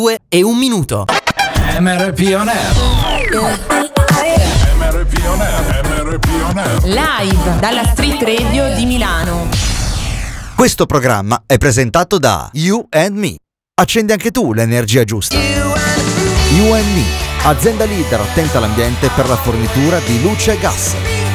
2 e un minuto. MRP On Air. MRP On Air. MRP On Air. Live dalla Street Radio di Milano. Questo programma è presentato da You and Me. Accendi anche tu l'energia giusta. You and Me, azienda leader attenta all'ambiente per la fornitura di luce e gas.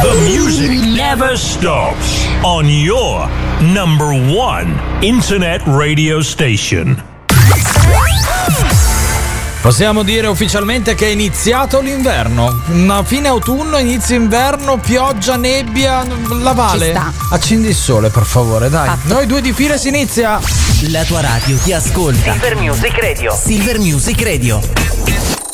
The music never stops on your number one internet radio station. Possiamo dire ufficialmente che è iniziato l'inverno. Una fine autunno, inizio inverno, pioggia, nebbia, la vale. Ci sta. Accendi il sole, per favore, dai. Fatto. Noi due di fila si inizia. La tua radio ti ascolta. Silver Music Radio. Silver Music Radio.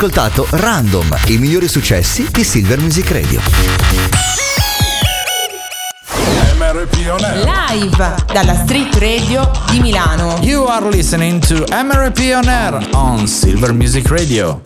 Ascoltato Random, i migliori successi di Silver Music Radio. Live dalla Street Radio di Milano. You are listening to MRP On Air on Silver Music Radio.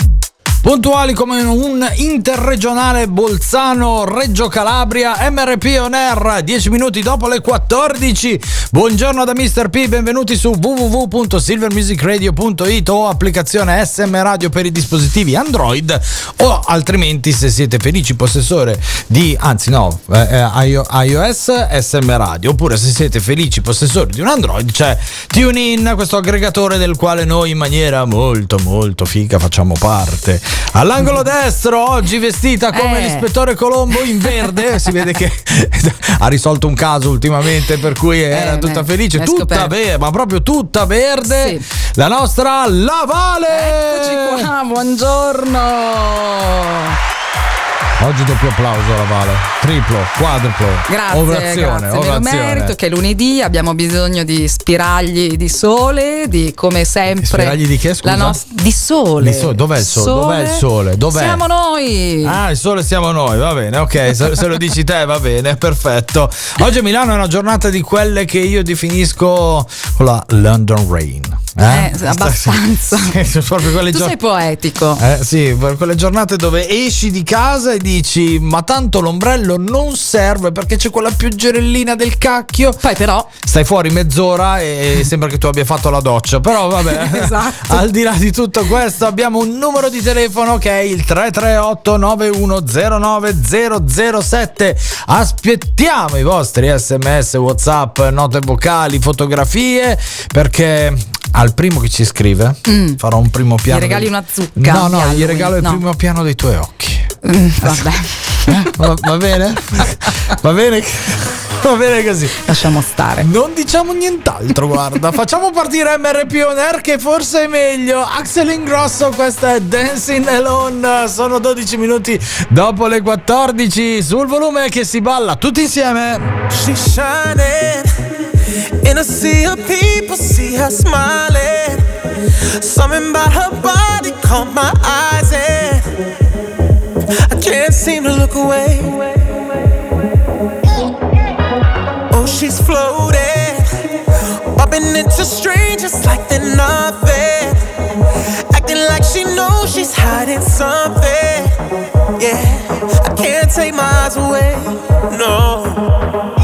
Puntuali come un interregionale Bolzano-Reggio Calabria, MRP On Air, 10 minuti dopo le 14. Buongiorno da Mr. P, benvenuti su www.silvermusicradio.it o applicazione SM Radio per i dispositivi Android o altrimenti se siete felici possessore di, anzi no, eh, eh, io- iOS SM Radio oppure se siete felici possessori di un Android c'è TuneIn, questo aggregatore del quale noi in maniera molto molto figa facciamo parte. All'angolo destro, oggi vestita come Eh. l'ispettore Colombo in verde, si vede che ha risolto un caso ultimamente per cui era Eh, tutta beh, felice, tutta verde, ma proprio tutta verde. Sì. La nostra Lavale! Eccoci qua, buongiorno. Oggi doppio applauso alla Vale, triplo, quadruplo, Grazie, ovazione, grazie. Me ovazione. merito che è lunedì abbiamo bisogno di spiragli di sole, di come sempre. Spiragli di che, scusa? La nos- di sole. Di sole. Dov'è il sole? Dov'è il sole? Dov'è? Siamo noi. Ah, il sole siamo noi, va bene, ok, se, se lo dici te va bene, perfetto. Oggi a Milano è una giornata di quelle che io definisco la London Rain. Eh, abbastanza. Sì, proprio quelle Tu gior- sei poetico. Eh, sì, per quelle giornate dove esci di casa e dici ma tanto l'ombrello non serve perché c'è quella pioggerellina del cacchio. Poi però Stai fuori mezz'ora e sembra che tu abbia fatto la doccia. Però vabbè, Esatto. al di là di tutto questo abbiamo un numero di telefono che è il 338 9109007. Aspettiamo i vostri sms, whatsapp, note vocali, fotografie perché al primo che ci scrive farò un primo piano. Mm. Gli regali una zucca No, no, gli regalo il no. primo piano dei tuoi occhi. Mm, vabbè, Eh? Va, va bene? Va bene? Va bene così. lasciamo stare. Non diciamo nient'altro, guarda. Facciamo partire MRP On Air che forse è meglio. Axel Ingrosso, questa è Dancing Alone. Sono 12 minuti dopo le 14 sul volume che si balla tutti insieme. She's shining in a sea of people, see her smiling. Something about her body caught my eyes, and I can't seem to look away. Oh, she's floating, bumping into strangers like they're nothing, acting like she knows she's hiding something. Yeah, I can't take my eyes away. No.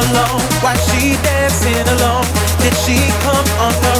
Alone? Why she dancing alone? Did she come on her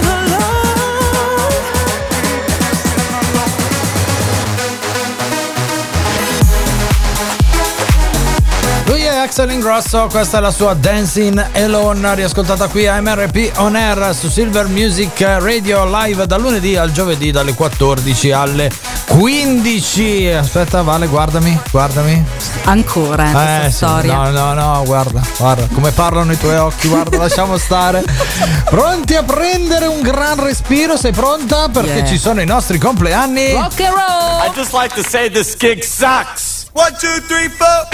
Axel Ingrosso, questa è la sua Dancing Alone, riascoltata qui a MRP On Air su Silver Music Radio live dal lunedì al giovedì dalle 14 alle 15. Aspetta, Vale, guardami, guardami. Ancora eh, questa sì, storia. no, no, no, guarda, guarda come parlano i tuoi occhi, guarda, lasciamo stare. Pronti a prendere un gran respiro? Sei pronta? Perché Yeah. ci sono i nostri compleanni. Rock and roll! I'd just like to say this gig sucks. One, two, three, four.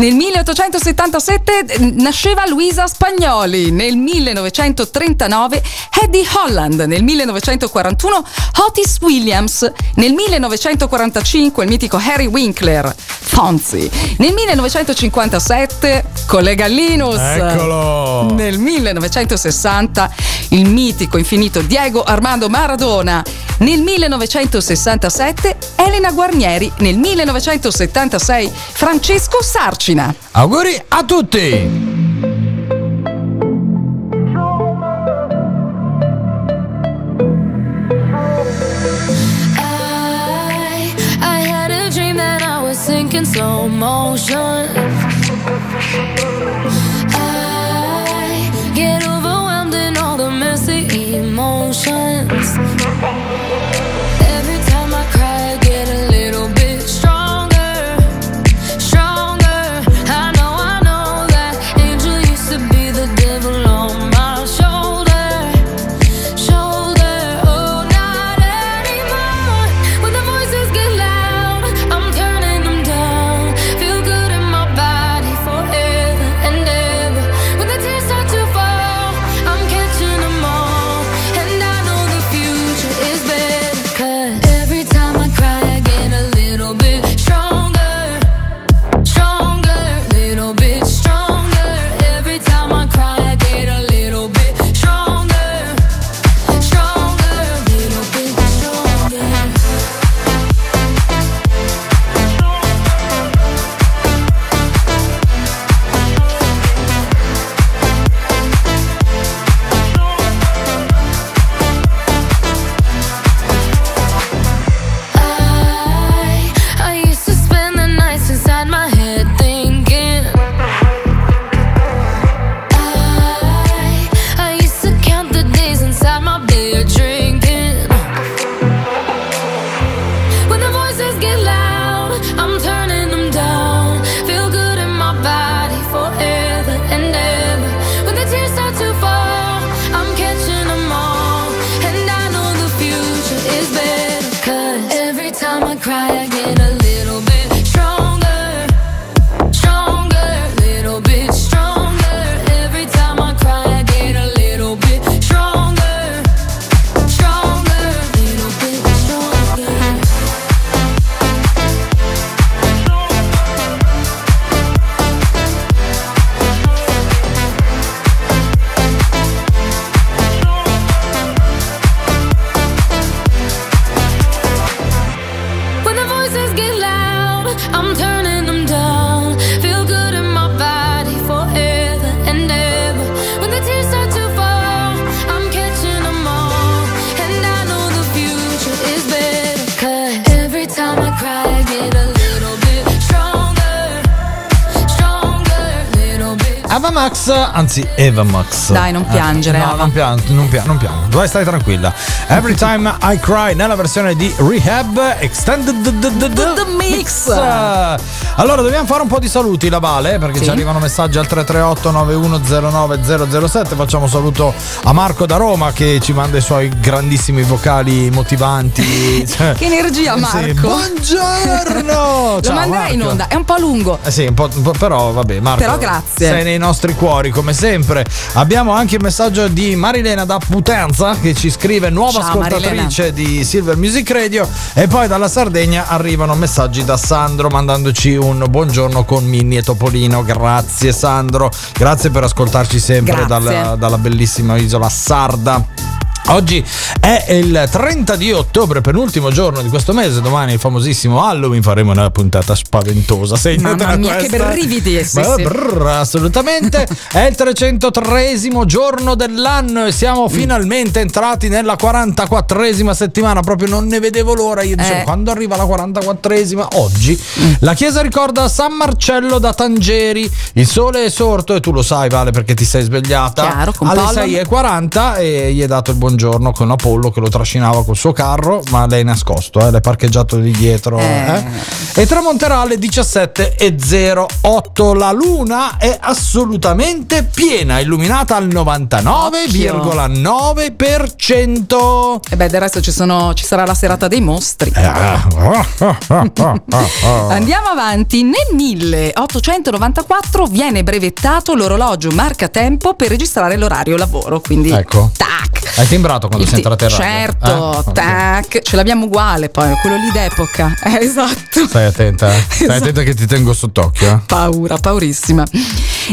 Nel 1877 eh, nasceva Luisa Spagnoli, nel 1939 Eddie Holland, nel 1941 Otis Williams, nel 1945 il mitico Harry Winkler, Fonzi, nel 1957 collega Linus, Eccolo. nel 1960 il mitico infinito Diego Armando Maradona. Nel 1967, Elena Guarnieri. Nel 1976, Francesco Sarcina. Auguri a tutti! I, I c'est Eva Max. Dai, non piangere, No, Ava. non piango, non piango, non piango. Vai, stai tranquilla. Every time I cry nella versione di Rehab Extended the, Mix. Allora, dobbiamo fare un po' di saluti, la Vale, perché Sì. ci arrivano messaggi al 338 9109 007. Facciamo un saluto a Marco da Roma che ci manda i suoi grandissimi vocali motivanti. Che energia, sì, Marco! buongiorno! Lo Ciao, manderai in onda, è un po' lungo. Eh sì, un po', un po', però vabbè, Marco. Però grazie. Sei nei nostri cuori, come sempre. Abbiamo anche il messaggio di Marilena da Putenza che ci scrive nuova Ciao, ascoltatrice di Silver Music Radio. E poi dalla Sardegna arrivano messaggi da Sandro mandandoci un buongiorno con Minni e Topolino. Grazie Sandro, grazie per ascoltarci sempre dalla, dalla bellissima isola sarda. Oggi è il 30 di ottobre, penultimo giorno di questo mese. Domani è il famosissimo Halloween. Faremo una puntata spaventosa. Segnatela Mamma mia, che questa. brividi, sì, Ma- sì. assolutamente. è il 303 giorno dell'anno e siamo Mm. finalmente entrati nella 44esima settimana. Proprio non ne vedevo l'ora. Io dicevo, Eh. quando arriva la 44esima? Oggi. Mm. La chiesa ricorda San Marcello da Tangeri. Il sole è sorto e tu lo sai, Vale, perché ti sei svegliata Chiaro, alle Pollon. 6.40 e gli hai dato il buongiorno con Apollo che lo trascinava col suo carro, ma lei nascosto, eh, l'hai parcheggiato lì dietro. Eh. eh. E tramonterà alle 17.08. La luna è assolutamente piena, illuminata al 99,9%. E beh, del resto ci, sono- ci sarà la serata dei mostri. Eh, ah, ah, ah. Andiamo avanti. Nel 1894 viene brevettato l'orologio marca tempo per registrare l'orario lavoro. Quindi, Ecco. tac. Hai vibrato quando sei entrato in radio? Certo, Eh? Tac, ce l'abbiamo uguale poi, quello lì d'epoca. Eh, esatto. Stai attenta, eh. Stai attenta che ti tengo sott'occhio. eh. Paura, paurissima.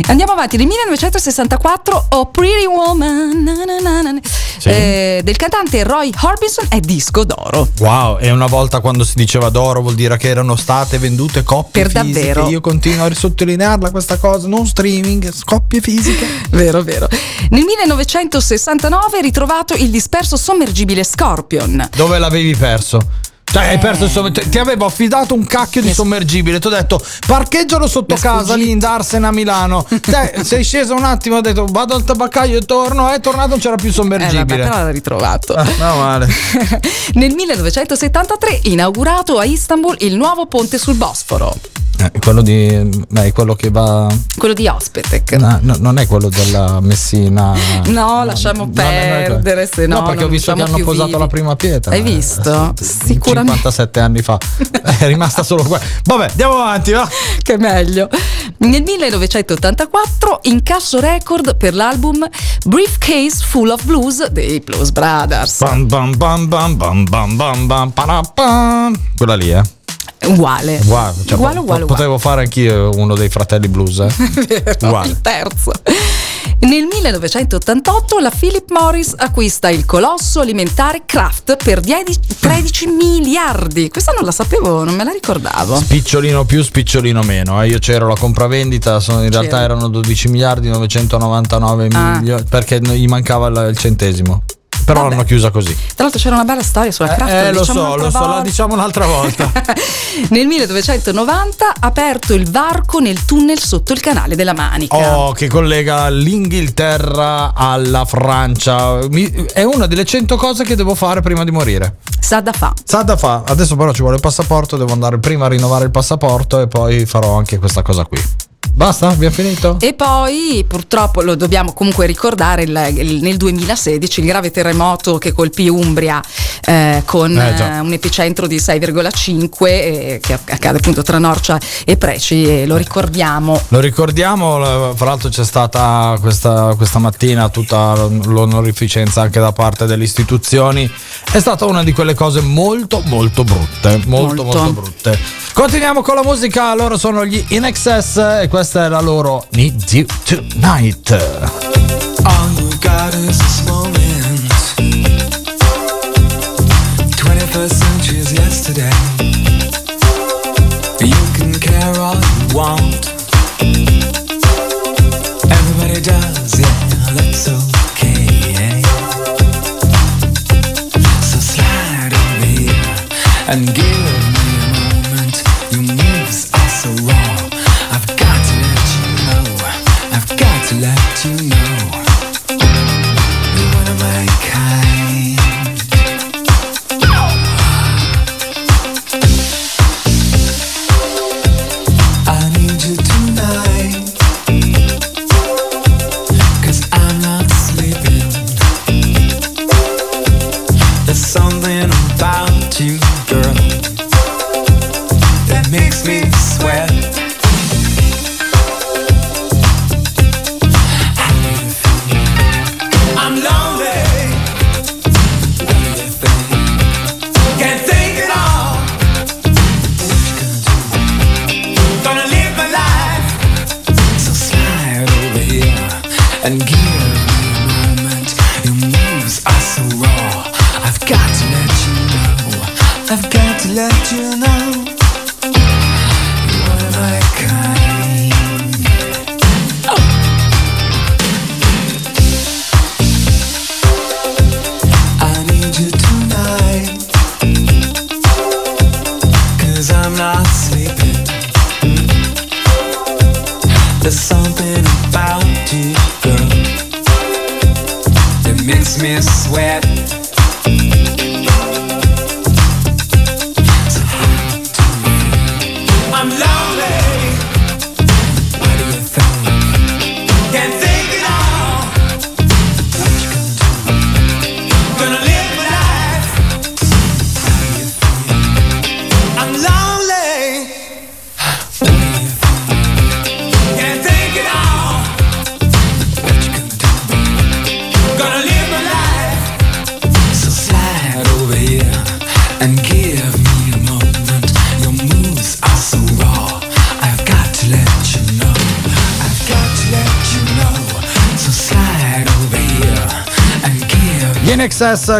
Andiamo avanti, nel 1964 ho Pretty Woman na na na Sì. eh, del cantante Roy Orbison è disco d'oro. Wow, e una volta quando si diceva d'oro vuol dire che erano state vendute coppie Per fisiche. davvero. Io continuo a sottolinearla questa cosa, non streaming, coppie fisiche. Vero, vero. Nel 1969 è ritrovato il disperso sommergibile Scorpion. Dove l'avevi perso? Cioè, hai perso il sommergibile. Ti avevo affidato un cacchio di sommergibile. Ti ho detto parcheggialo sotto Mi casa sfuggito. lì in Darsena a Milano. Te sei sceso un attimo, ho detto vado al tabaccaio e torno. È tornato, non c'era più Eh, vabbè, sommergibile. però l'ha ritrovato. Ah, no, male. Nel 1973 inaugurato a Istanbul il nuovo ponte sul Bosforo, Eh, quello di. Beh, quello che va. quello di Ospetec. No, no, non è quello della Messina. No, lasciamo perdere, se no. No, perché ho visto che hanno posato vivi. la prima pietra. Hai Eh, visto? sì, Sicuramente. 57 anni fa. È rimasta solo qua. Vabbè, andiamo avanti, va. che meglio. Nel 1984 incasso record per l'album Briefcase Full of Blues dei Blues Brothers. Bam bam bam bam bam bam bam bam. Quella lì, eh. Uguale. Uguale, cioè, uguale, uguale, uguale. Potevo fare anch'io uno dei fratelli blues, eh. Vero, Uguale. il terzo. Nel 1988 la Philip Morris acquista il colosso alimentare Kraft per 10 13 miliardi. Questa non la sapevo, non me la ricordavo. Spicciolino più, spicciolino meno. eh. Io c'ero la compravendita, sono- in realtà C'eri. erano 12 miliardi 999 Ah. milioni perché gli mancava il centesimo. Però Vabbè. l'hanno chiusa così. Tra l'altro c'era una bella storia sulla Kraft. Eh, lo diciamo so, lo so, la volta. diciamo un'altra volta. Nel 1990 ha aperto il varco nel tunnel sotto il canale della Manica. Oh, che collega l'Inghilterra alla Francia. Mi- è una delle 100 cose che devo fare prima di morire. Sa da fa. Sa da fa. Adesso però ci vuole il passaporto, devo andare prima a rinnovare il passaporto e poi farò anche questa cosa qui. Basta? Abbiamo finito? E poi purtroppo lo dobbiamo comunque ricordare il- il- nel 2016 il grave terremoto che colpì Umbria eh, con Eh, eh, un epicentro di 6,5 eh, che accade appunto tra Norcia e Preci e lo ricordiamo. Lo ricordiamo, fra l'altro c'è stata questa, questa mattina tutta l'onorificenza anche da parte delle istituzioni. È stata una di quelle cose molto molto brutte, molto molto, Molto. brutte. Continuiamo con la musica, loro sono gli In Excess e questa è la loro Need You Tonight. All you got is this moment. 21st century is yesterday. You can care all you want. Everybody does, yeah, that's okay. So slide over here and give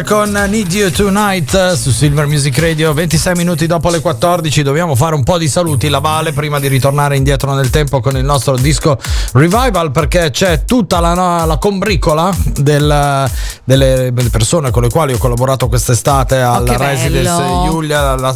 con Need You Tonight eh, su Silver Music Radio. 26 minuti dopo le 14 dobbiamo fare un po' di saluti la Vale prima di ritornare indietro nel tempo con il nostro disco Revival perché c'è tutta la, la combricola del- delle persone con le quali ho collaborato quest'estate alla Oh, Residence bello. Giulia la-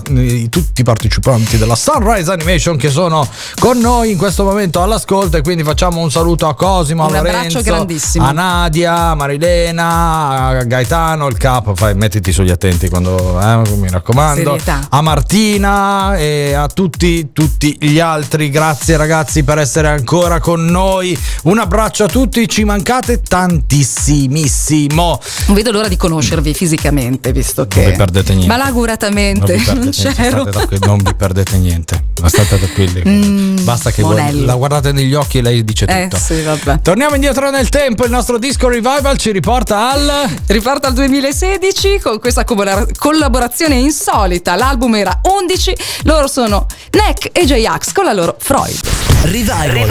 tutti i partecipanti della Sunrise Animation che sono con noi in questo momento all'ascolto e quindi facciamo un saluto a Cosimo, a Un abbraccio Lorenzo, a Nadia, a Marilena, a Gaetano, il capo, fai, mettiti sugli attenti quando eh, mi raccomando, Serietà. a Martina e a tutti, tutti gli altri. Grazie ragazzi per essere ancora con noi. Un abbraccio a tutti, ci mancate tantissimissimo. Non vedo l'ora di conoscervi fisicamente, visto che. Non vi perdete niente. Malauguratamente Non non perdete, c'ero. non vi perdete niente. State tranquilli. Mm, Basta che voi la guardate negli occhi e lei dice Eh tutto. sì, vabbè. Torniamo indietro nel tempo, il nostro disco revival ci riporta al Riporta al 2016 con questa collabora- collaborazione insolita. L'album era 11, loro sono Neck e J-Ax con la loro Freud. Revival.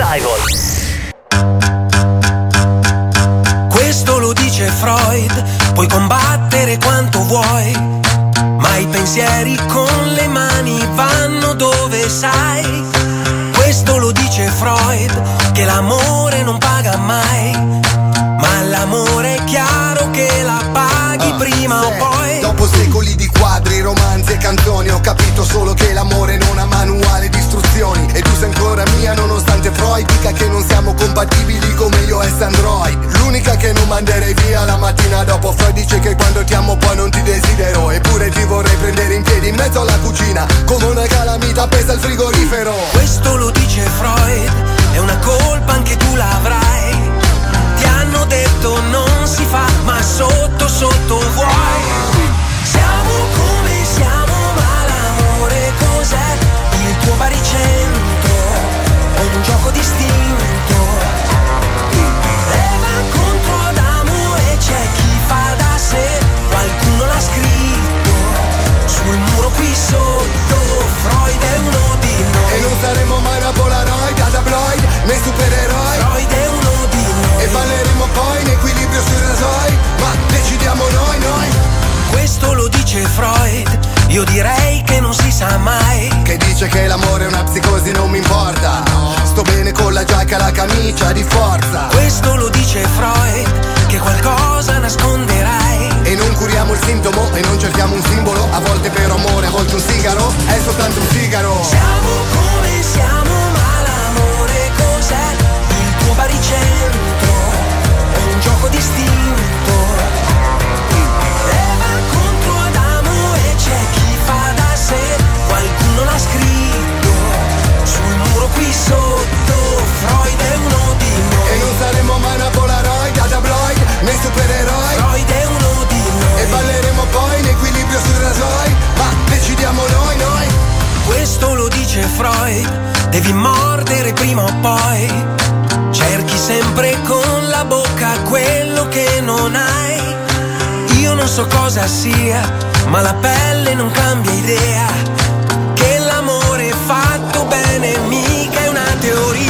Questo lo dice Freud, puoi combattere quanto vuoi, ma i pensieri con le mani vanno dove sai. Questo lo dice Freud, che l'amore non paga mai, ma l'amore è chiaro che la paghi prima o poi. Dopo secoli di quadri, romanzi e canzoni Ho capito solo che l'amore non ha manuale di istruzioni E tu sei ancora mia nonostante Freud dica che non siamo compatibili come io e Android L'unica che non manderei via la mattina dopo Freud dice che quando ti amo poi non ti desidero Eppure ti vorrei prendere in piedi in mezzo alla cucina Come una calamita appesa al frigorifero Questo lo dice Freud, è una colpa anche tu l'avrai. Ti hanno detto non si fa, ma sotto sotto vuoi. Siamo come siamo, ma l'amore cos'è? Tuo baricentro, è un gioco distinto. Camicia di forza. Questo lo dice Freud, che qualcosa nasconderai. E non curiamo il sintomo e non cerchiamo un simbolo. A volte per amore, a volte un sigaro. È soltanto un sigaro. Siamo dice Freud, devi mordere prima o poi. Cerchi sempre con la bocca quello che non hai. Io non so cosa sia, ma la pelle non cambia idea. Che l'amore fatto bene mica è una teoria.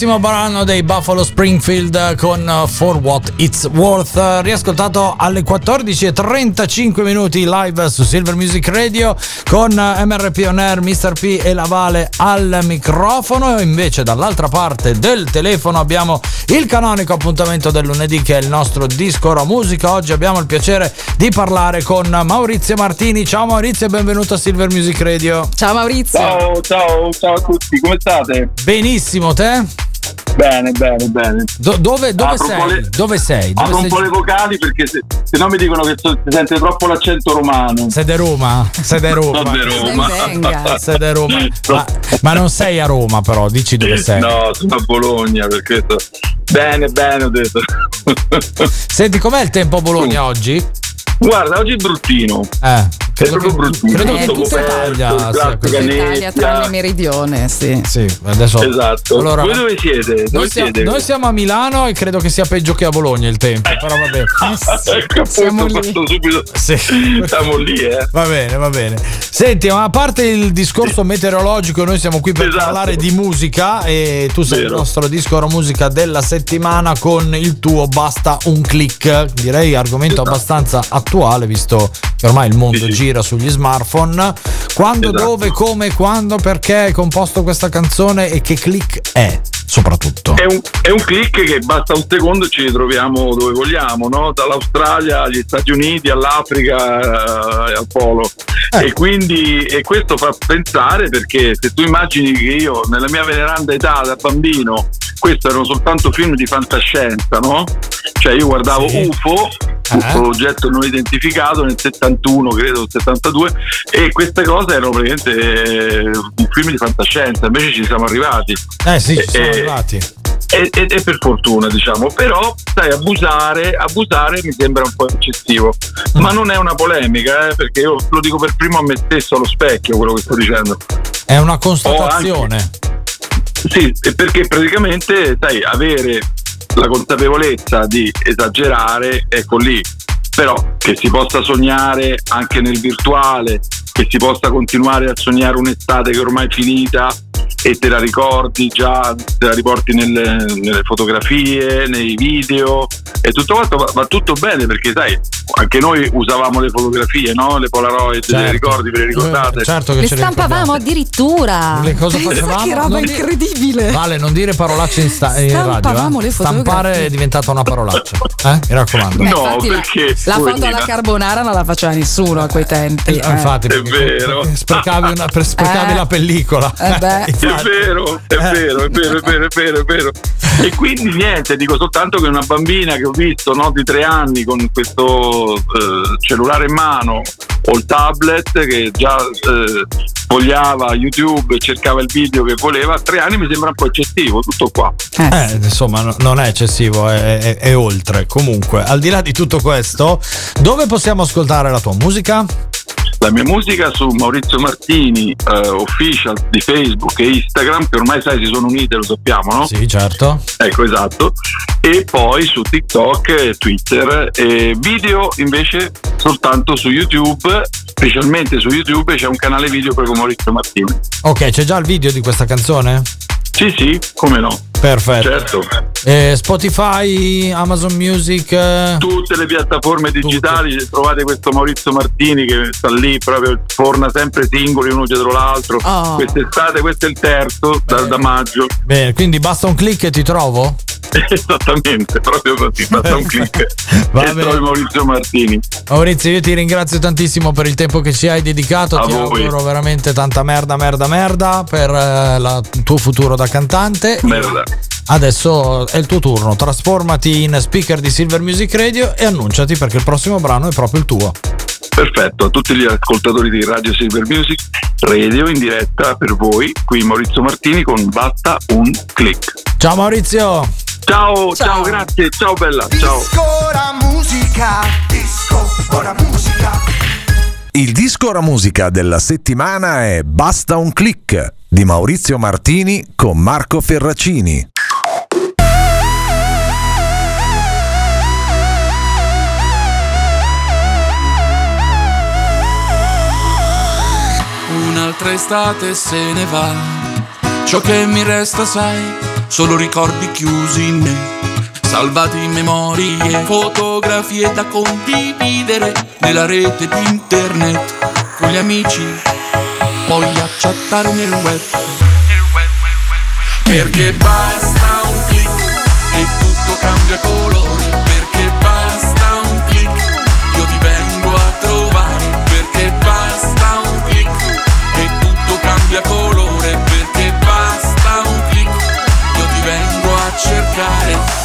Grandissimo brano dei Buffalo Springfield con uh, For What It's Worth, riascoltato alle 14.35 minuti live su Silver Music Radio con uh, MRP On Air, Mr. P e Lavale al microfono. Invece dall'altra parte del telefono abbiamo il canonico appuntamento del lunedì che è il nostro disco Ora Musica. Oggi abbiamo il piacere di parlare con Maurizio Martini. Ciao Maurizio e benvenuto a Silver Music Radio. Ciao Maurizio. Ciao, ciao, ciao a tutti, come state? Benissimo, te? Bene, bene, bene. Do- dove dove un po' sei? le- Dove sei? Dove Apro un sei? po' le vocali perché se, se no mi dicono che so- si sente troppo l'accento romano. Sei di Roma? Sei di Roma? Sono di Roma. Sei di Roma. Ma, ma non sei a Roma, però, dici dove sei. No, sono a Bologna perché sto... Bene, bene, ho detto. Senti, com'è il tempo a Bologna oggi? Guarda, oggi è bruttino. Eh, È proprio che, bruttino. credo che Eh, tutta tutta Italia sia così. Italia tranne meridione, sì. Sì, adesso. Esatto. Allora, Voi dove siete? Dove noi, siamo, siete? noi siamo a Milano e credo che sia peggio che a Bologna il tempo. Però va bene. ecco, siamo lì. fatto subito. Sì. Siamo lì, eh. Va bene, va bene. Senti, ma a parte il discorso meteorologico, noi siamo qui per Esatto. parlare di musica e tu sei Vero. il nostro disco oro musica della settimana con il tuo Basta un click. Direi argomento Esatto. abbastanza attuale visto che ormai il mondo Sì, sì. gira sugli smartphone. Quando, Esatto. dove, come, quando, perché hai composto questa canzone e che click è soprattutto? È un, è un click che basta un secondo e ci ritroviamo dove vogliamo, no? dall'Australia agli Stati Uniti, all'Africa eh, al Polo. Eh. E quindi e questo fa pensare perché se tu immagini che io nella mia veneranda età da bambino questo erano soltanto film di fantascienza, no? Cioè io guardavo Sì. UFO, Eh. UFO oggetto non identificato nel 71, credo, 72, e queste cose erano praticamente eh, un film di fantascienza, invece ci siamo arrivati. Eh sì, ci siamo Eh, arrivati. E, e- e per fortuna diciamo però sai abusare abusare mi sembra un po' eccessivo ma non è una polemica eh, perché io lo dico per primo a me stesso allo specchio quello che sto dicendo È una constatazione. sì perché praticamente sai avere la consapevolezza di esagerare ecco lì. Però che si possa sognare anche nel virtuale che si possa continuare a sognare un'estate che ormai è finita e te la ricordi già, te la riporti nelle, nelle fotografie, nei video e tutto quanto va, va tutto bene perché sai, anche noi usavamo le fotografie, no? Le Polaroid, te le Certo. ricordi, ve le ricordate? Eh, certo che Le ce le stampavamo ricordiamo. addirittura. Le cosa Pensa facevamo? che roba Non di- incredibile. Vale, non dire parolacce in, sta- in radio. Stampavamo eh. le fotografie. Stampare è diventata una parolaccia. Eh? Mi raccomando. Beh, No, infatti la- perché, La, foto poverina. alla carbonara non la faceva nessuno a quei tempi. Eh, eh. Infatti, È perché- vero. perché sprecavi, una- sprecavi Eh. la pellicola. Eh beh. È vero, è vero, è vero, è vero, è vero, è vero. E quindi niente, dico soltanto che una bambina che ho visto no, di tre anni con questo eh, cellulare in mano o il tablet che già eh, fogliava YouTube e cercava il video che voleva, a tre anni mi sembra un po' eccessivo, tutto qua. Eh, insomma, no- non è eccessivo, è, è- è oltre. Comunque, al di là di tutto questo, dove possiamo ascoltare la tua musica? La mia musica su Maurizio Martini eh, official di Facebook e Instagram, che ormai sai si sono unite, lo sappiamo, no? Sì, certo. Ecco, esatto. E poi su TikTok e Twitter. E video invece soltanto su YouTube, specialmente su YouTube c'è un canale video proprio con Maurizio Martini. Ok, c'è già il video di questa canzone? Sì, sì, come no. Perfetto. Certo. Eh, Spotify, Amazon Music. eh, Tutte le piattaforme digitali trovate questo Maurizio Martini che sta lì proprio forna sempre singoli uno dietro l'altro. Oh. Quest'estate questo è il terzo da, da maggio. Bene, quindi basta un click e ti trovo? Esattamente, proprio così, basta un click Va e trovi Maurizio Martini. Maurizio, io ti ringrazio tantissimo per il tempo che ci hai dedicato. A ti voi. auguro veramente tanta merda, merda, merda per eh, la- il tuo futuro da cantante. Merda. Adesso è il tuo turno. Trasformati in speaker di Silver Music Radio e annunciati perché il prossimo brano è proprio il tuo. Perfetto, a tutti gli ascoltatori di Radio Silver Music Radio in diretta per voi, qui Maurizio Martini con Basta un click. Ciao Maurizio! Ciao, ciao, grazie, ciao bella, ciao. Ora musica, disco, ora musica. Il disco ora musica della settimana è Basta un click di Maurizio Martini con Marco Ferracini. Un'altra estate se ne va. Ciò che mi resta, sai, solo ricordi chiusi in me. Salvati in memorie, fotografie da condividere nella rete di internet con gli amici, poi a chattare nel web. Perché basta un click e tutto cambia colore. A cercare.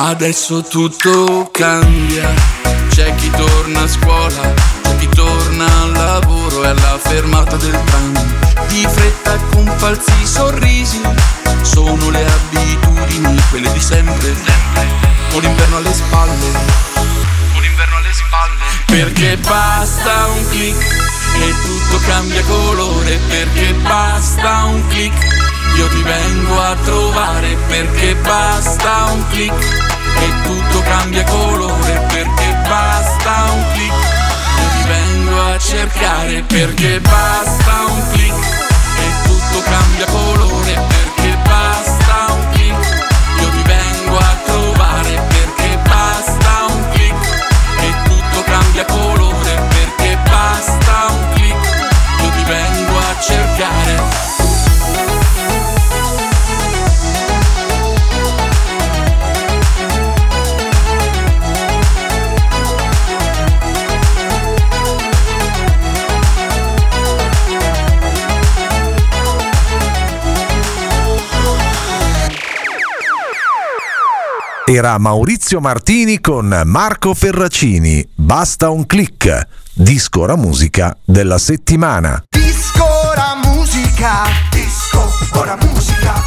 Adesso tutto cambia, c'è chi torna a scuola, c'è chi torna al lavoro e alla fermata del tram. Di fretta con falsi sorrisi, spalle, con l'inverno alle spalle. Perché basta un click e tutto cambia colore, perché basta un click. Io ti vengo a trovare perché basta un click e tutto cambia colore perché basta un click. Io ti vengo a cercare perché basta un click e tutto cambia colore perché Era Maurizio Martini con Marco Ferracini. Basta un click. Disco ora musica della settimana. Disco, ora musica, disco, ora musica.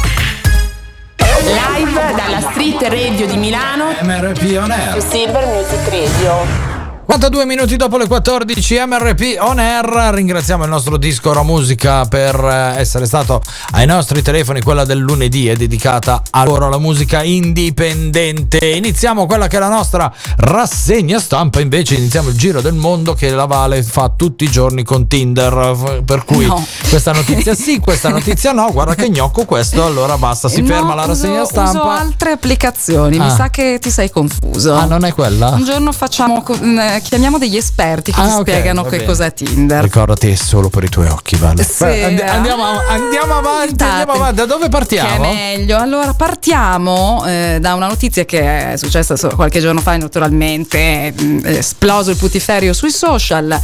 Live dalla Street Radio di Milano. MRP On Air. Su Silver Music Radio. 42 minuti dopo le 14 MRP On Air ringraziamo il nostro disco Ora Musica per eh, essere stato ai nostri telefoni quella del lunedì è dedicata a loro la musica indipendente iniziamo quella che è la nostra rassegna stampa invece iniziamo il giro del mondo che la Vale fa tutti i giorni con Tinder per cui No. questa notizia sì questa notizia no guarda che gnocco questo allora basta si No, ferma la rassegna uso- stampa Uso altre applicazioni, mi Ah. sa che ti sei confuso. ah non è quella? Un giorno facciamo co- eh, chiamiamo degli esperti che Ah, ti ok, spiegano che cos'è Tinder. Ricordati, è solo per i tuoi occhi, Vale. Sì. Beh, and- andiamo, andiamo avanti, andiamo avanti. Da dove Che è partiamo? meglio. Allora, partiamo eh, da una notizia che è successa qualche giorno fa, naturalmente è mh, è esploso il putiferio sui social.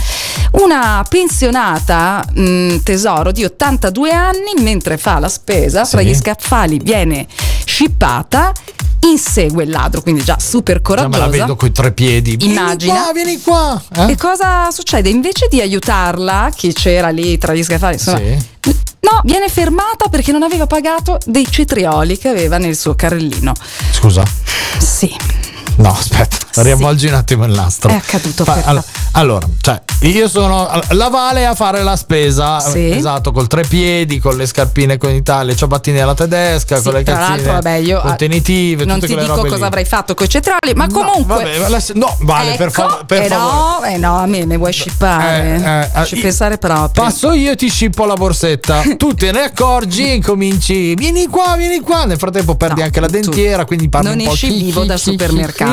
Una pensionata mh, tesoro di 82 anni, mentre fa la spesa, fra gli scaffali viene scippata, insegue il ladro, quindi già super coraggiosa. me la vedo coi tre piedi. Immagina. Vieni qua, vieni qua. Eh? E cosa succede? Invece di aiutarla, chi c'era lì tra gli scaffali, insomma, Sì. no, viene fermata perché non aveva pagato dei cetrioli che aveva nel suo carrellino. Scusa. Sì. No, aspetta, riavvolgi un attimo il nastro. È accaduto Fa- per- all- allora, cioè, io sono la Vale a fare la spesa, Sì. esatto, col tre piedi, con le scarpine con i tagli, le ciabattine alla tedesca, Sì, con le calzine vabbè, io ah, contenitive, non ti dico cosa lì. avrai fatto con i cetrioli, ma comunque. vabbè, la- no, Vale, per, Ecco, fa- per eh favore. no, eh no, a me mi vuoi scippare. Eh, eh, Ci eh, pensare proprio. Passo io e ti scippo la borsetta. tu te ne accorgi e cominci. Vieni qua, vieni qua. Nel frattempo perdi anche la dentiera, quindi parli non un po' esci chi- vivo dal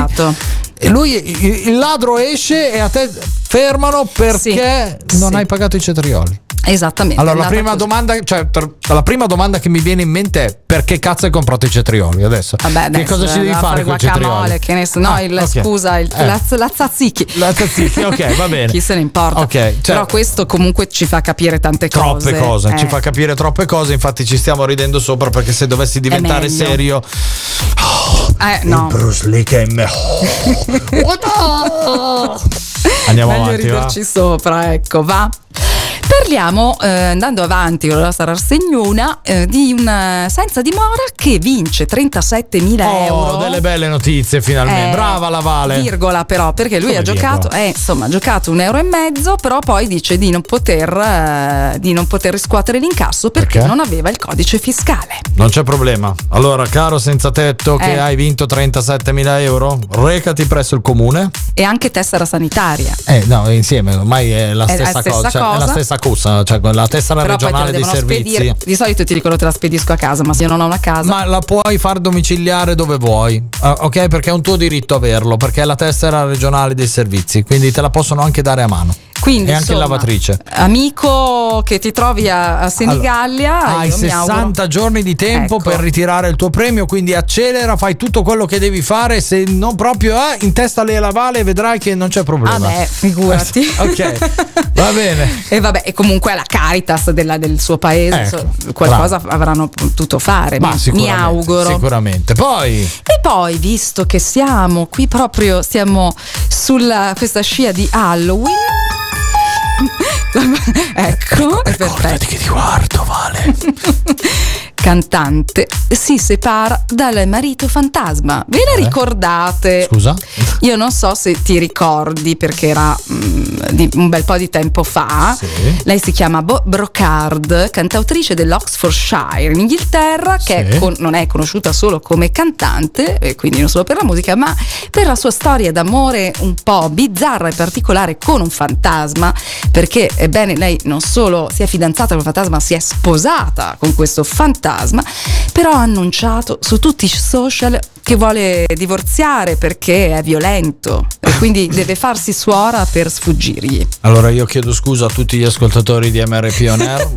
supermercato. E lui, il, ladro esce e a te fermano perché non hai pagato i cetrioli. Esattamente. Allora, la prima, domanda, cioè, per- la prima domanda che mi viene in mente è perché cazzo hai comprato i cetrioli adesso? Vabbè, che adesso cosa ci devi fare con i cetrioli? che ne so, no, Ah, il, ok. scusa, il, Eh. la, la tzatziki. La tzatziki, ok, va bene. Chi se ne importa. Ok, cioè- Però questo comunque ci fa capire tante cose. Troppe cose, ci Eh. fa capire troppe cose, infatti ci stiamo ridendo sopra perché se dovessi diventare serio Eh, no. Bruce Lee che è me. Andiamo Meglio avanti, va. riderci sopra, ecco, va. Parliamo, eh, andando avanti con la nostra rassegnona, eh, di una senza dimora che vince 37.000 Oh, euro. delle belle notizie finalmente. Eh, Brava la Vale. Virgola però, perché lui Come ha giocato, eh, insomma, ha giocato un euro e mezzo, però poi dice di non poter, eh, di non poter riscuotere l'incasso perché, Perché? non aveva il codice fiscale. Non c'è problema. Allora, caro senza tetto che Eh. hai vinto 37.000 euro, recati presso il comune. E anche tessera sanitaria. Eh, no, insieme, ormai è la È la stessa, stessa cosa, cioè, è la stessa cosa, cioè la tessera Però regionale dei servizi. spedire. Di solito ti dicono te la spedisco a casa, ma se io non ho una casa. Ma la puoi far domiciliare dove vuoi, ah, ok? Perché è un tuo diritto averlo, perché è la tessera regionale dei servizi, quindi te la possono anche dare a mano. Quindi, e anche in insomma, lavatrice. Amico che ti trovi a, a Senigallia, Hai mi auguro- 60 giorni di tempo Ecco. per ritirare il tuo premio, quindi accelera, fai tutto quello che devi fare. Se non proprio eh, in testa le lavale, vedrai che non c'è problema. Vabbè, figurati. ok, va bene. E vabbè, e comunque la Caritas della- del suo paese, Ecco, insomma, qualcosa avranno potuto fare, Ma mi, mi auguro. Sicuramente. Poi. E poi, visto che siamo qui proprio, siamo sulla questa scia di Halloween. Ecco, è perfetto. che ti guardo, Vale. Cantante si separa dal marito fantasma. Ve la Eh? ricordate? Scusa? Io non so se ti ricordi perché era mm, di un bel po' di tempo fa. Lei si chiama Bo- Brocard, cantautrice dell'Oxfordshire in Inghilterra, che Sì. con- non è conosciuta solo come cantante, e quindi non solo per la musica, ma per la sua storia d'amore un po' bizzarra e particolare con un fantasma, perché ebbene lei non solo si è fidanzata con un fantasma, si è sposata con questo fantasma, però ha annunciato su tutti i social che vuole divorziare perché è violento e quindi deve farsi suora per sfuggirgli. Allora io chiedo scusa a tutti gli ascoltatori di MRP On Air.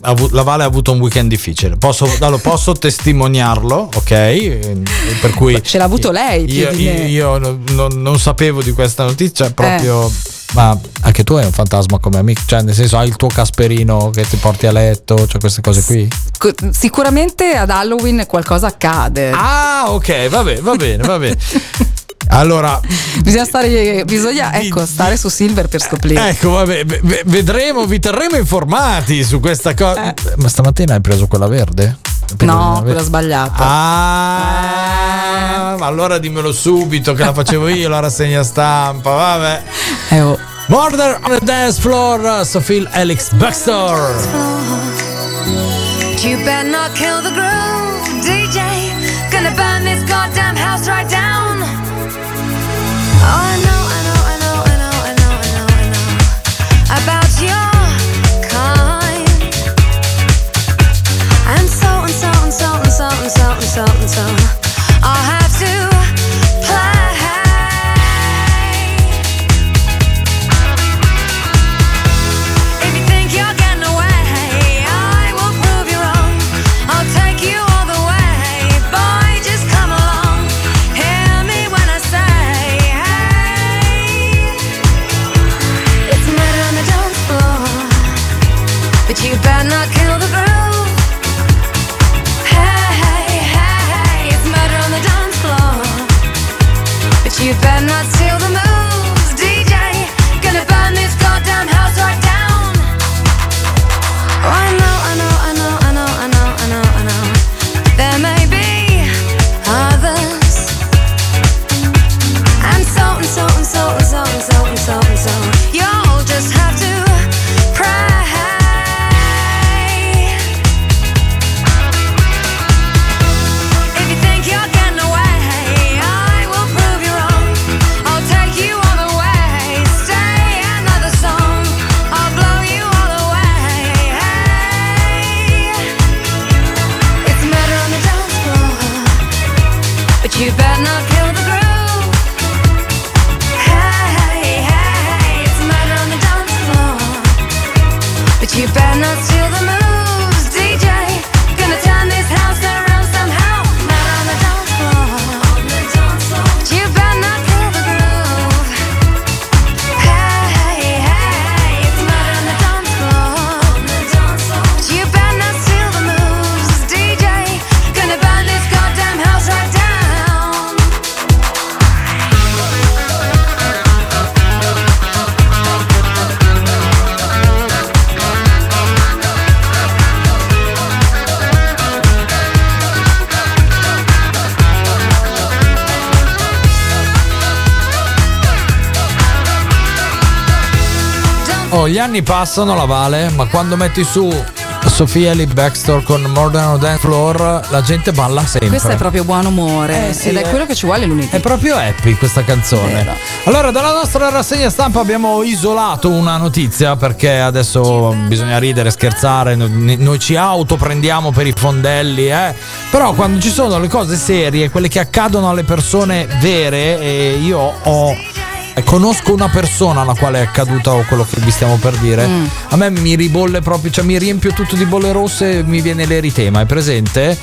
La Vale ha avuto un weekend difficile. Posso, allora, posso testimoniarlo, ok? Eh, Per cui Ce l'ha avuto lei più io, di me. io- io non, non- non sapevo di questa notizia, proprio. Ma anche tu hai un fantasma come amico, cioè nel senso hai il tuo Casperino che ti porti a letto, cioè queste cose qui. Sicuramente ad Halloween qualcosa accade. Ah, ok, va bene, va bene, va bene. Allora, Bisogna stare, bisogna, ecco, stare su Silver per scoprire. ecco, vabbè, ve- ve- vedremo, vi terremo informati su questa cosa. Ma stamattina hai preso quella verde? no, quella sbagliata. Ah, ma allora dimmelo subito che la facevo io la rassegna stampa, vabbè. Eh, oh. Murder on the dance floor, Sophie Alex Baxter. You better not kill the groove, Oh, I anni passano, la Vale, ma quando metti su Sofia Lee Baxter con Modern Dance Floor, la gente balla sempre. Questo è proprio buon umore Eh, sì, ed è è- quello che ci vuole lunedì. È proprio happy questa canzone. Vero. Allora, dalla nostra rassegna stampa abbiamo isolato una notizia perché adesso bisogna ridere, scherzare, no- noi ci autoprendiamo per i fondelli, eh. Però quando ci sono le cose serie, quelle che accadono alle persone vere, e io ho eh, conosco una persona alla quale è accaduta quello che vi stiamo per dire. Mm. A me mi ribolle proprio, cioè mi riempio tutto di bolle rosse e mi viene l'eritema, è presente?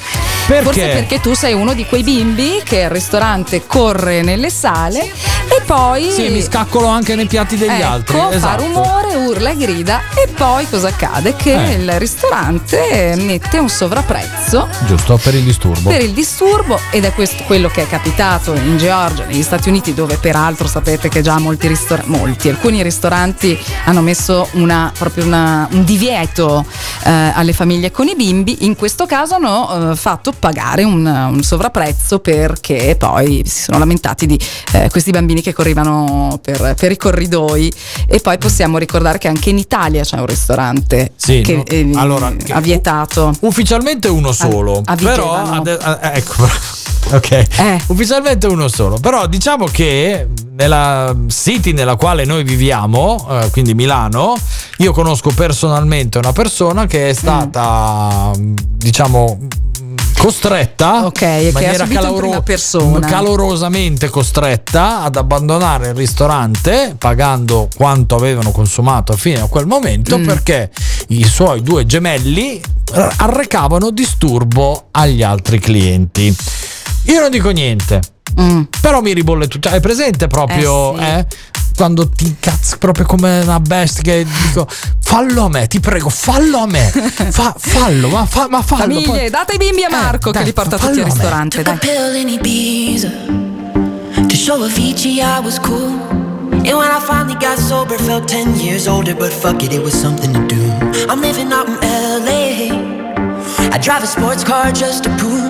Perché? Forse perché tu sei uno di quei bimbi che al ristorante corre nelle sale e poi Sì, mi scaccolo anche nei piatti degli ecco, altri. fa Esatto. rumore, urla e grida e poi cosa accade? Che Eh. il ristorante mette un sovrapprezzo Giusto, per il disturbo. per il disturbo ed è questo quello che è capitato in Georgia, negli Stati Uniti, dove peraltro sapete che già molti ristoranti, molti, alcuni ristoranti hanno messo una, proprio una- un divieto eh, alle famiglie con i bimbi. In questo caso hanno eh, fatto pagare un, un sovrapprezzo perché poi si sono lamentati di eh, questi bambini che correvano per, per i corridoi. E poi possiamo ricordare che anche in Italia c'è un ristorante Sì, che no, eh, allora, ha vietato. Ufficialmente uno solo. a però ade- eh, ecco. Ok, ufficialmente uno solo. Però diciamo che nella city nella quale noi viviamo, eh, quindi Milano, io conosco personalmente una persona che è stata, diciamo, costretta Ok, in maniera caloro- calorosamente costretta ad abbandonare il ristorante pagando quanto avevano consumato fino a quel momento Mm. perché i suoi due gemelli arrecavano disturbo agli altri clienti. Io non dico niente. Però mi ribolle tutto. Hai presente proprio Mm. Eh sì. eh, quando ti incazzi proprio come una bestia che dico fallo a me, ti prego, fallo a me. Fa- fallo, ma, fa- ma fallo. Famiglie, poi- Eh, date i bimbi a Marco che dai, li porta tutti al ristorante. Dai. pill in Ibiza to show Avicii I was cool. And when I finally got sober, felt 10 years older, but fuck it, it was something to do. I'm living out in LA. I drive a sports car just to prove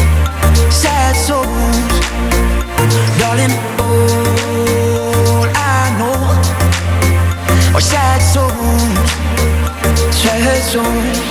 souls Darling, all I know Are sad souls Sad souls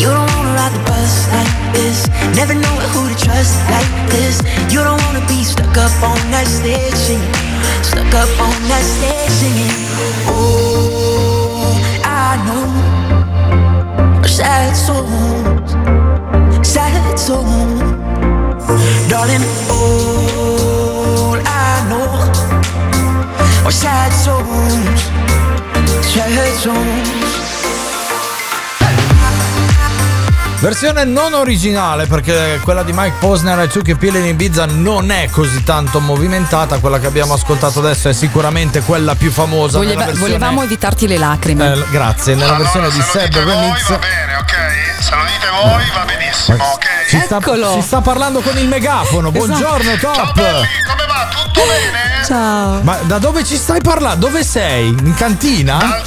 You don't wanna ride the bus like this, never know who to trust like this. You don't wanna be stuck up on that stage stuck up on that stage. Oh, I know sad songs, sad songs, darling. All I know are sad songs, sad songs. Versione non originale perché quella di Mike Posner e Chuck Peel in Ibiza non è così tanto movimentata, quella che abbiamo ascoltato adesso è sicuramente quella più famosa. Voleva- versione- volevamo evitarti le lacrime. Eh, grazie, nella versione di Seb Remix. Se lo dite voi va benissimo, ok? Ci sta, ci sta parlando con il megafono. Buongiorno, top. come va? Tutto bene? Ciao. Ma da dove ci stai parlando? Dove sei? In cantina? Dal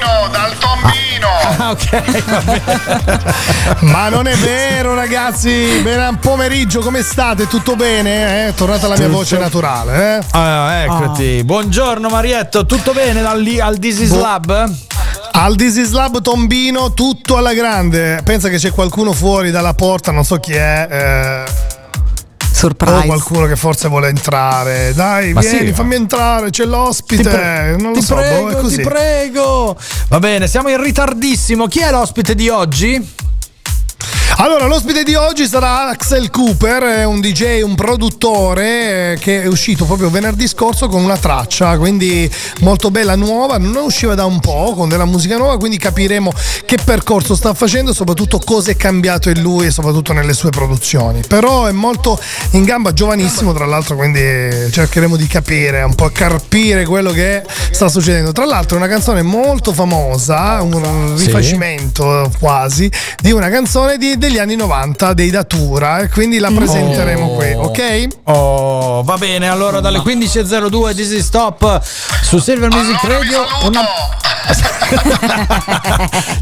tombino, dal tombino. Ah, ok, va bene. Ma non è vero, ragazzi. Buon pomeriggio, come state? Tutto bene? Eh? Tornata la mia Tutto- voce naturale, eh? Ah, eccoti. Buongiorno Marietto, tutto bene dal lì al This is Bu- Lab? Al This Lab Tombino, tutto alla grande. Pensa che c'è qualcuno fuori dalla porta, non so chi è. Eh, Surprise. O qualcuno che forse vuole entrare. Dai, Ma vieni, sì, fammi entrare, c'è l'ospite. Ti pre- non lo ti so, prego, boh, ti prego. Va bene, siamo in ritardissimo. Chi è l'ospite di oggi? Allora, l'ospite di oggi sarà Axel Cooper, è un DJ, un produttore eh, che è uscito proprio venerdì scorso con una traccia, quindi molto bella, nuova, non usciva da un po', con della musica nuova, quindi capiremo che percorso sta facendo e soprattutto cosa è cambiato in lui e soprattutto nelle sue produzioni. Però è molto in gamba, giovanissimo tra l'altro, quindi cercheremo di capire, un po' carpire quello che sta succedendo. Tra l'altro è una canzone molto famosa, un Sì. rifacimento quasi, di una canzone di- degli anni 90 dei Datura e quindi la presenteremo qui, ok? Oh, va bene, allora dalle 15.02 This is Stop su Silver Music Radio. Una...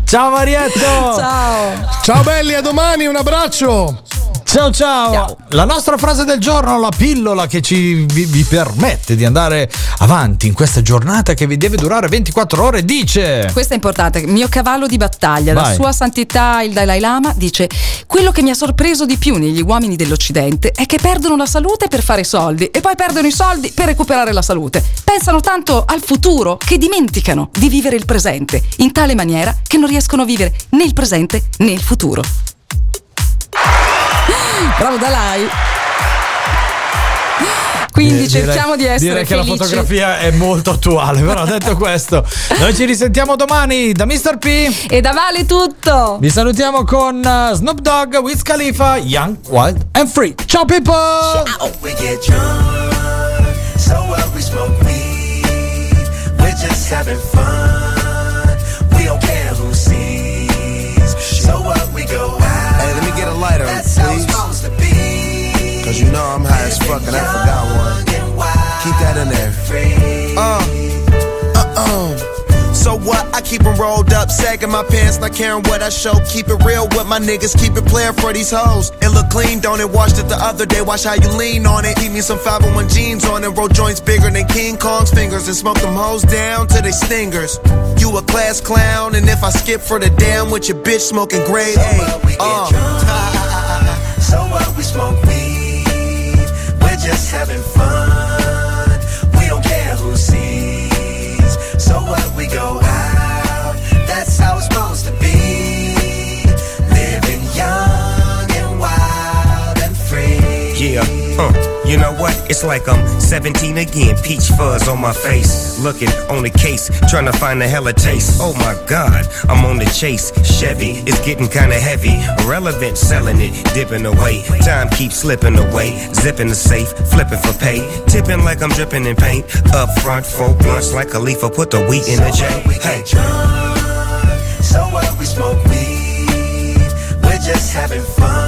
Ciao Marietto! Ciao! Ciao belli, a domani, un abbraccio! Ciao, ciao La nostra frase del giorno, la pillola che ci vi, vi permette di andare avanti in questa giornata che vi deve durare 24 ore, dice Questo è importante. Mio cavallo di battaglia, la Vai. sua santità il Dalai Lama, dice: Quello che mi ha sorpreso di più negli uomini dell'Occidente è che perdono la salute per fare soldi e poi perdono i soldi per recuperare la salute. Pensano tanto al futuro che dimenticano di vivere il presente, in tale maniera che non riescono a vivere né il presente né il futuro. Bravo Dalai! Quindi Direi- cerchiamo di essere Direi che la fotografia è molto attuale, però detto questo, noi ci risentiamo domani da Mr. P. E da Vale tutto! Vi salutiamo con uh, Snoop Dogg, Wiz Khalifa, Young, Wild and Free. Ciao people! We get drunk, so what? We smoke weed. We're just having fun. We don't care who sees. So what? We go out. Hey, let me get a lighter, please. Cause you know I'm high as fuck and I forgot one. Keep that in there. Uh, uh-uh. So what? I keep keep 'em rolled up, sagging my pants, not caring what I show. Keep it real with my niggas, keep it playing for these hoes. It look clean, don't it? Washed it the other day, watch how you lean on it. Keep me some 501 jeans on and roll joints bigger than King Kong's fingers and smoke them hoes down to they stingers. You a class clown, and if I skip for the damn with your bitch smoking grade A. Uh. so what? We smoke just having fun. You know what? It's like I'm 17 again, peach fuzz on my face. Looking on the case, trying to find a hella taste. Oh my god, I'm on the chase. Chevy, it's getting kinda heavy. Relevant, selling it, dipping away. Time keeps slipping away. Zipping the safe, flipping for pay. Tipping like I'm dripping in paint. Up front, four blunts like a leaf, put the wheat in the J. Hey. So what? We smoke weed. We're just having fun.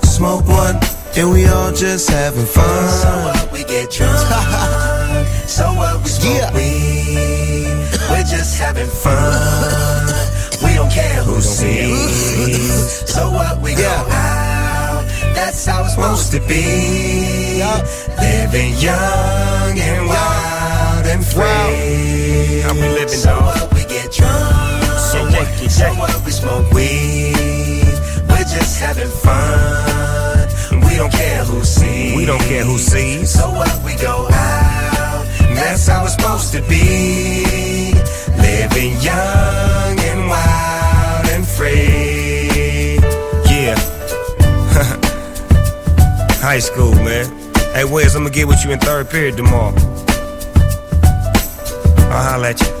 smoke one, and we all just having fun. So what we get drunk, so what we smoke weed. We're just having fun. We don't care who sees. So what we go out, that's how it's supposed to be. Living young and wild and free. How we living, so what we get drunk. So what we So what we smoke weed. We're just having fun. We don't care who sees. We don't care who sees. So what we go out. That's how it's supposed to be. Living young and wild and free. Yeah. High school, man. Hey, Wes, I'm gonna get with you in third period tomorrow. I'll holler at you.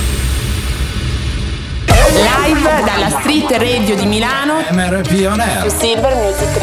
Live dalla Street Radio di Milano. MRP On Air. Silver Music Radio.